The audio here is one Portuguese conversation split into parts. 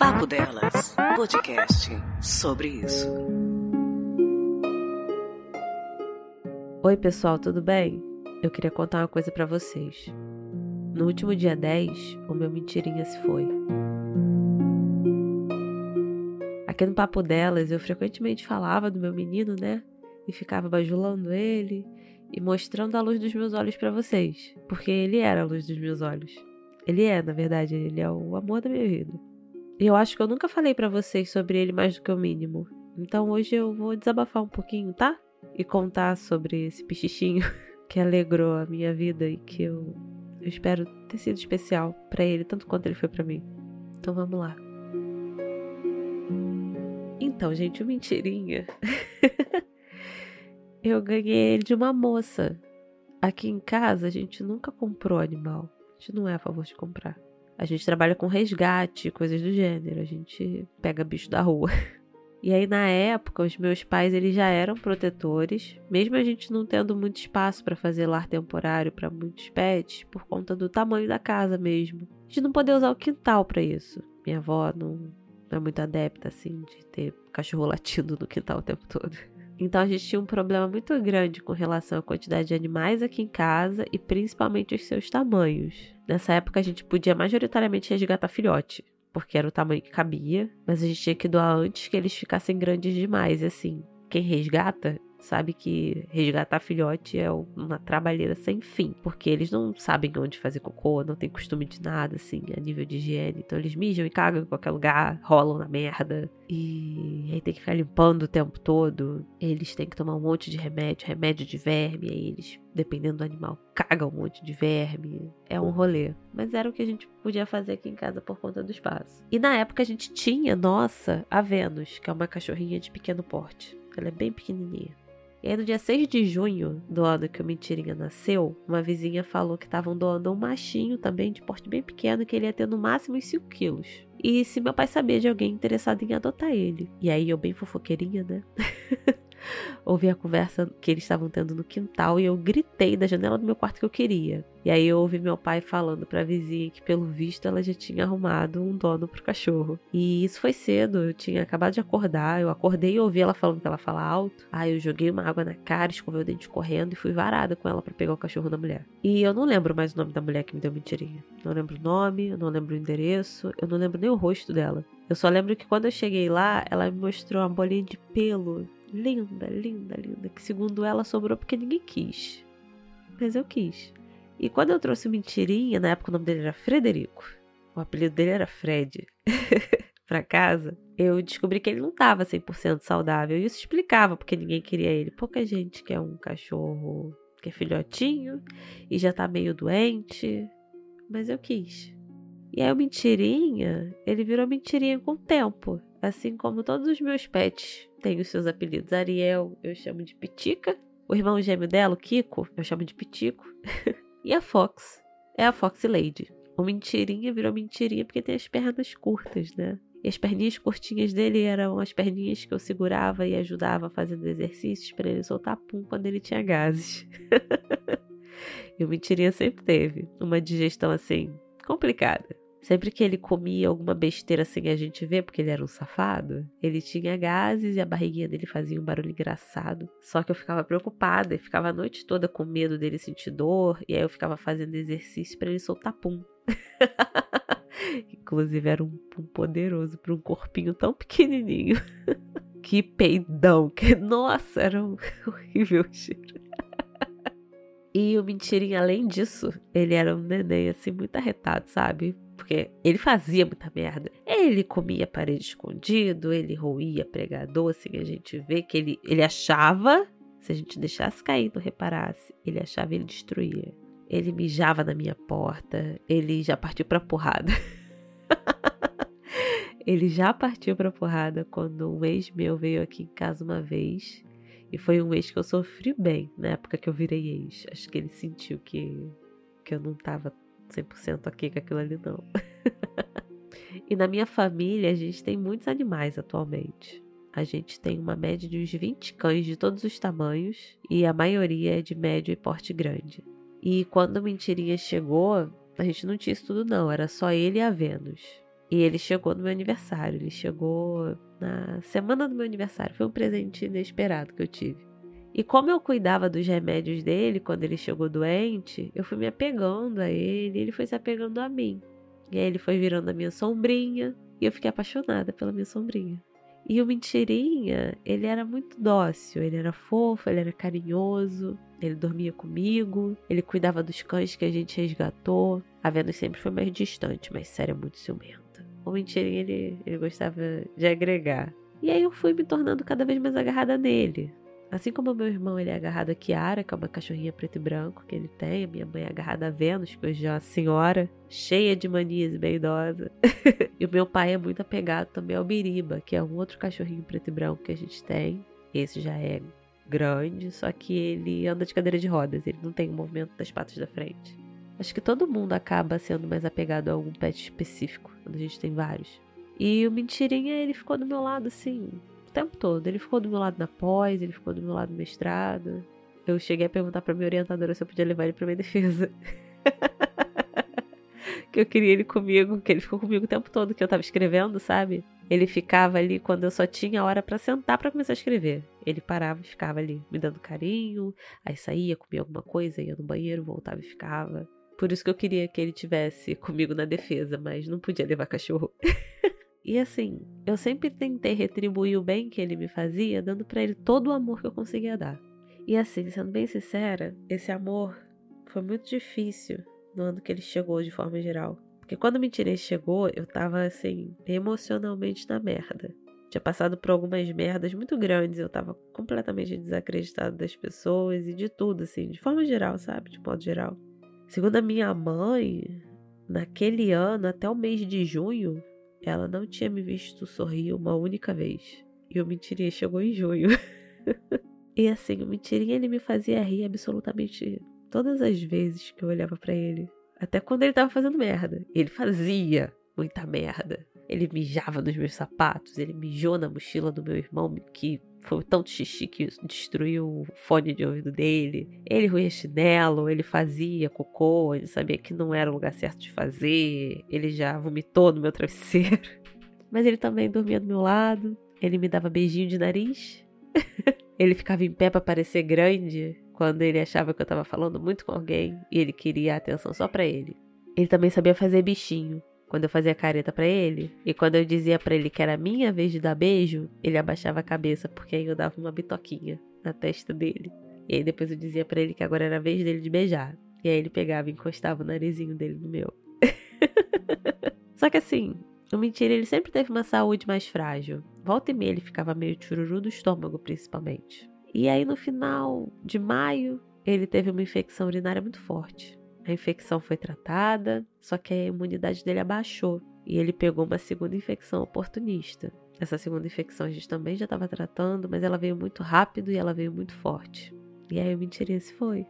Papo Delas, podcast sobre isso. Oi, pessoal, tudo bem? Eu queria contar uma coisa para vocês. No último dia 10, o meu mentirinha se foi. Aqui no Papo Delas, eu frequentemente falava do meu menino, né? E ficava bajulando ele e mostrando a luz dos meus olhos para vocês, porque ele era a luz dos meus olhos. Ele é, na verdade, ele é o amor da minha vida. Eu acho que eu nunca falei para vocês sobre ele mais do que o mínimo. Então hoje eu vou desabafar um pouquinho, tá? E contar sobre esse pichichinho que alegrou a minha vida e que eu, eu espero ter sido especial para ele tanto quanto ele foi para mim. Então vamos lá. Então, gente, o mentirinha. eu ganhei ele de uma moça. Aqui em casa a gente nunca comprou animal. A gente não é a favor de comprar. A gente trabalha com resgate, coisas do gênero. A gente pega bicho da rua. E aí na época, os meus pais eles já eram protetores, mesmo a gente não tendo muito espaço para fazer lar temporário para muitos pets, por conta do tamanho da casa mesmo. A gente não poder usar o quintal para isso. Minha avó não, é muito adepta assim de ter cachorro latindo no quintal o tempo todo. Então a gente tinha um problema muito grande com relação à quantidade de animais aqui em casa e principalmente os seus tamanhos. Nessa época a gente podia majoritariamente resgatar filhote, porque era o tamanho que cabia, mas a gente tinha que doar antes que eles ficassem grandes demais. Assim, quem resgata sabe que resgatar filhote é uma trabalheira sem fim, porque eles não sabem onde fazer cocô, não tem costume de nada, assim, a nível de higiene. Então eles mijam e cagam em qualquer lugar, rolam na merda. E aí tem que ficar limpando o tempo todo. Eles têm que tomar um monte de remédio, remédio de verme, aí eles, dependendo do animal, cagam um monte de verme. É um rolê. Mas era o que a gente podia fazer aqui em casa por conta do espaço. E na época a gente tinha, nossa, a Vênus, que é uma cachorrinha de pequeno porte. Ela é bem pequenininha. E aí, no dia 6 de junho do ano que o Mentirinha nasceu, uma vizinha falou que estavam doando um machinho também, de porte bem pequeno, que ele ia ter no máximo uns 5 quilos. E se meu pai sabia de alguém interessado em adotar ele. E aí, eu bem fofoqueirinha, né? ouvi a conversa que eles estavam tendo no quintal e eu gritei da janela do meu quarto que eu queria. E aí eu ouvi meu pai falando pra vizinha que, pelo visto, ela já tinha arrumado um dono pro cachorro. E isso foi cedo, eu tinha acabado de acordar, eu acordei e ouvi ela falando que ela fala alto. Aí eu joguei uma água na cara, escovei o dente correndo e fui varada com ela para pegar o cachorro da mulher. E eu não lembro mais o nome da mulher que me deu mentirinha. Não lembro o nome, eu não lembro o endereço, eu não lembro nem o rosto dela. Eu só lembro que quando eu cheguei lá, ela me mostrou uma bolinha de pelo linda, linda, linda, que segundo ela sobrou porque ninguém quis. Mas eu quis. E quando eu trouxe o Mentirinha, na época o nome dele era Frederico, o apelido dele era Fred, pra casa, eu descobri que ele não tava 100% saudável. E isso explicava porque ninguém queria ele. Pouca gente quer um cachorro que é filhotinho e já tá meio doente. Mas eu quis. E aí o Mentirinha, ele virou Mentirinha com o tempo. Assim como todos os meus pets têm os seus apelidos. Ariel eu chamo de Pitica. O irmão gêmeo dela, o Kiko, eu chamo de Pitico. e a Fox é a Fox Lady. O Mentirinha virou Mentirinha porque tem as pernas curtas, né? E as perninhas curtinhas dele eram as perninhas que eu segurava e ajudava fazendo exercícios para ele soltar pum quando ele tinha gases. e o Mentirinha sempre teve uma digestão assim complicada. Sempre que ele comia alguma besteira sem a gente ver, porque ele era um safado, ele tinha gases e a barriguinha dele fazia um barulho engraçado. Só que eu ficava preocupada e ficava a noite toda com medo dele sentir dor, e aí eu ficava fazendo exercício para ele soltar pum. Inclusive era um pum poderoso para um corpinho tão pequenininho. que peidão, que nossa, era um horrível cheiro. E o Mentirinha, além disso, ele era um neném assim muito arretado, sabe? Porque ele fazia muita merda. Ele comia parede escondido, ele roía pregador, assim, a gente vê que ele, ele achava, se a gente deixasse cair, não reparasse, ele achava e ele destruía. Ele mijava na minha porta, ele já partiu pra porrada. ele já partiu pra porrada quando um ex meu veio aqui em casa uma vez. E foi um ex que eu sofri bem na época que eu virei ex. Acho que ele sentiu que, que eu não tava 100% ok com aquilo ali, não. e na minha família, a gente tem muitos animais atualmente. A gente tem uma média de uns 20 cães de todos os tamanhos e a maioria é de médio e porte grande. E quando a Mentirinha chegou, a gente não tinha isso tudo, não. Era só ele e a Vênus. E ele chegou no meu aniversário. Ele chegou na semana do meu aniversário. Foi um presente inesperado que eu tive. E como eu cuidava dos remédios dele quando ele chegou doente, eu fui me apegando a ele, ele foi se apegando a mim. E aí ele foi virando a minha sombrinha, e eu fiquei apaixonada pela minha sombrinha. E o Mentirinha, ele era muito dócil, ele era fofo, ele era carinhoso, ele dormia comigo, ele cuidava dos cães que a gente resgatou. A Vênus sempre foi mais distante, mas sério, muito ciumenta. O Mentirinha, ele, ele gostava de agregar. E aí eu fui me tornando cada vez mais agarrada nele. Assim como meu irmão ele é agarrado a Kiara, que é uma cachorrinha preto e branco que ele tem, a minha mãe é agarrada a Vênus, que hoje é uma senhora cheia de manias e bem idosa. e o meu pai é muito apegado também ao Biriba, que é um outro cachorrinho preto e branco que a gente tem. Esse já é grande, só que ele anda de cadeira de rodas, ele não tem o movimento das patas da frente. Acho que todo mundo acaba sendo mais apegado a algum pet específico, quando a gente tem vários. E o Mentirinha, ele ficou do meu lado, assim, o tempo todo. Ele ficou do meu lado na pós, ele ficou do meu lado no mestrado. Eu cheguei a perguntar pra minha orientadora se eu podia levar ele pra minha defesa. que eu queria ele comigo, que ele ficou comigo o tempo todo que eu tava escrevendo, sabe? Ele ficava ali quando eu só tinha hora para sentar para começar a escrever. Ele parava e ficava ali, me dando carinho, aí saía, comia alguma coisa, ia no banheiro, voltava e ficava. Por isso que eu queria que ele tivesse comigo na defesa, mas não podia levar cachorro. E assim, eu sempre tentei retribuir o bem que ele me fazia, dando para ele todo o amor que eu conseguia dar. E assim, sendo bem sincera, esse amor foi muito difícil no ano que ele chegou de forma geral. Porque quando o Mentirei chegou, eu tava assim, emocionalmente na merda. Tinha passado por algumas merdas muito grandes, eu tava completamente desacreditado das pessoas e de tudo, assim, de forma geral, sabe? De modo geral. Segundo a minha mãe, naquele ano, até o mês de junho, ela não tinha me visto sorrir uma única vez. E o mentirinha chegou em junho. e assim, o mentirinha ele me fazia rir absolutamente todas as vezes que eu olhava para ele. Até quando ele tava fazendo merda. Ele fazia muita merda. Ele mijava nos meus sapatos, ele mijou na mochila do meu irmão, que foi tanto xixi que destruiu o fone de ouvido dele. Ele ruía chinelo, ele fazia cocô, ele sabia que não era o lugar certo de fazer. Ele já vomitou no meu travesseiro. Mas ele também dormia do meu lado. Ele me dava beijinho de nariz. ele ficava em pé para parecer grande quando ele achava que eu tava falando muito com alguém e ele queria a atenção só para ele. Ele também sabia fazer bichinho quando eu fazia careta para ele. E quando eu dizia para ele que era minha vez de dar beijo, ele abaixava a cabeça, porque aí eu dava uma bitoquinha na testa dele. E aí depois eu dizia para ele que agora era a vez dele de beijar. E aí ele pegava e encostava o narizinho dele no meu. Só que assim, o mentira, ele sempre teve uma saúde mais frágil. Volta e meia ele ficava meio chururu do estômago, principalmente. E aí no final de maio, ele teve uma infecção urinária muito forte. A infecção foi tratada, só que a imunidade dele abaixou e ele pegou uma segunda infecção oportunista. Essa segunda infecção a gente também já estava tratando, mas ela veio muito rápido e ela veio muito forte. E aí o mentirinha se foi.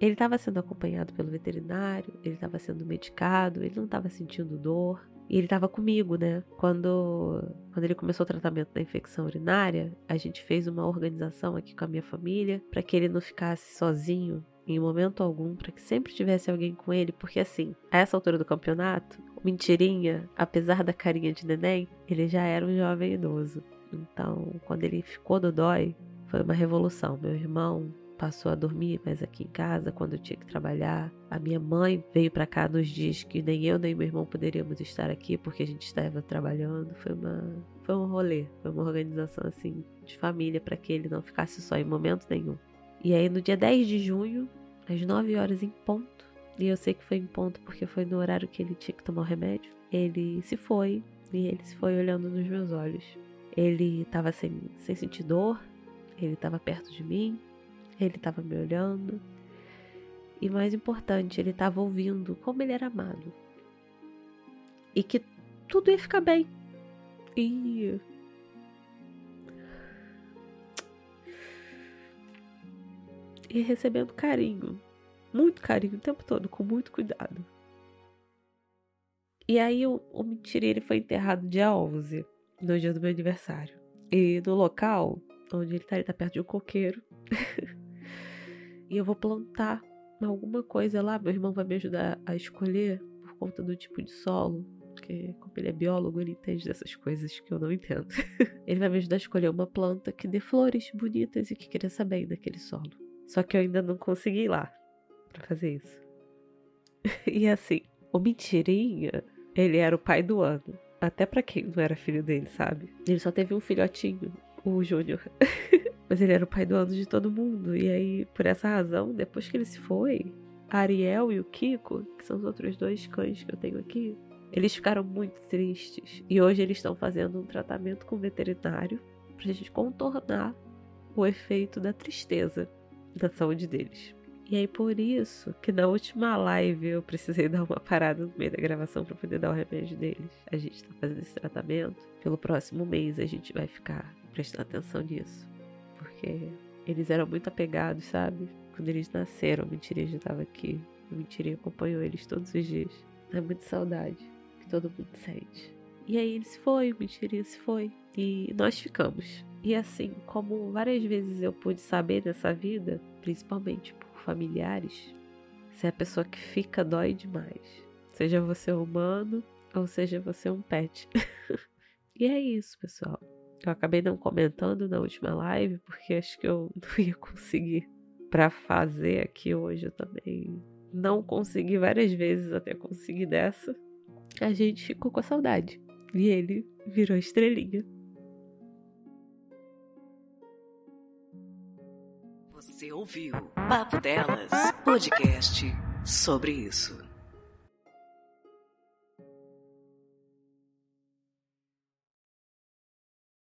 Ele estava sendo acompanhado pelo veterinário, ele estava sendo medicado, ele não estava sentindo dor. E ele estava comigo, né? Quando, quando ele começou o tratamento da infecção urinária, a gente fez uma organização aqui com a minha família para que ele não ficasse sozinho em momento algum, para que sempre tivesse alguém com ele, porque assim, a essa altura do campeonato, Mentirinha, apesar da carinha de neném, ele já era um jovem idoso. Então, quando ele ficou do dói, foi uma revolução. Meu irmão passou a dormir mais aqui em casa quando eu tinha que trabalhar. A minha mãe veio para cá nos dias que nem eu nem meu irmão poderíamos estar aqui porque a gente estava trabalhando. Foi uma foi um rolê, foi uma organização assim de família para que ele não ficasse só em momento nenhum. E aí no dia 10 de junho, às 9 horas em ponto, e eu sei que foi em ponto porque foi no horário que ele tinha que tomar o remédio, ele se foi e ele se foi olhando nos meus olhos. Ele estava sem, sem sentir dor, ele estava perto de mim, ele estava me olhando. E mais importante, ele estava ouvindo como ele era amado. E que tudo ia ficar bem. E e recebendo carinho, muito carinho o tempo todo, com muito cuidado. E aí o, o mentira ele foi enterrado dia 11, no dia do meu aniversário. E no local onde ele tá, ele tá perto de um coqueiro. e eu vou plantar alguma coisa lá, meu irmão vai me ajudar a escolher por conta do tipo de solo. porque como ele é biólogo, ele entende dessas coisas que eu não entendo. ele vai me ajudar a escolher uma planta que dê flores bonitas e que cresça bem naquele solo. Só que eu ainda não consegui ir lá para fazer isso. e assim, o Mentirinha, ele era o pai do ano. Até para quem não era filho dele, sabe? Ele só teve um filhotinho, o Júnior. Mas ele era o pai do ano de todo mundo. E aí, por essa razão, depois que ele se foi, Ariel e o Kiko, que são os outros dois cães que eu tenho aqui, eles ficaram muito tristes. E hoje eles estão fazendo um tratamento com o veterinário pra gente contornar o efeito da tristeza na saúde deles. E aí por isso que na última live eu precisei dar uma parada no meio da gravação para poder dar o remédio deles. A gente tá fazendo esse tratamento. Pelo próximo mês a gente vai ficar prestando atenção nisso. Porque eles eram muito apegados, sabe? Quando eles nasceram, o Mentirinha já estava aqui. O Mentirinha acompanhou eles todos os dias. É muita saudade que todo mundo sente. E aí ele se foi, o Mentirinha se foi. E nós ficamos. E assim, como várias vezes eu pude saber nessa vida, principalmente por familiares, se é a pessoa que fica dói demais. Seja você humano ou seja você um pet. e é isso, pessoal. Eu acabei não comentando na última live porque acho que eu não ia conseguir para fazer aqui hoje. Eu também não consegui várias vezes até conseguir dessa. A gente ficou com a saudade e ele virou estrelinha. Você ouviu Papo Delas, podcast sobre isso.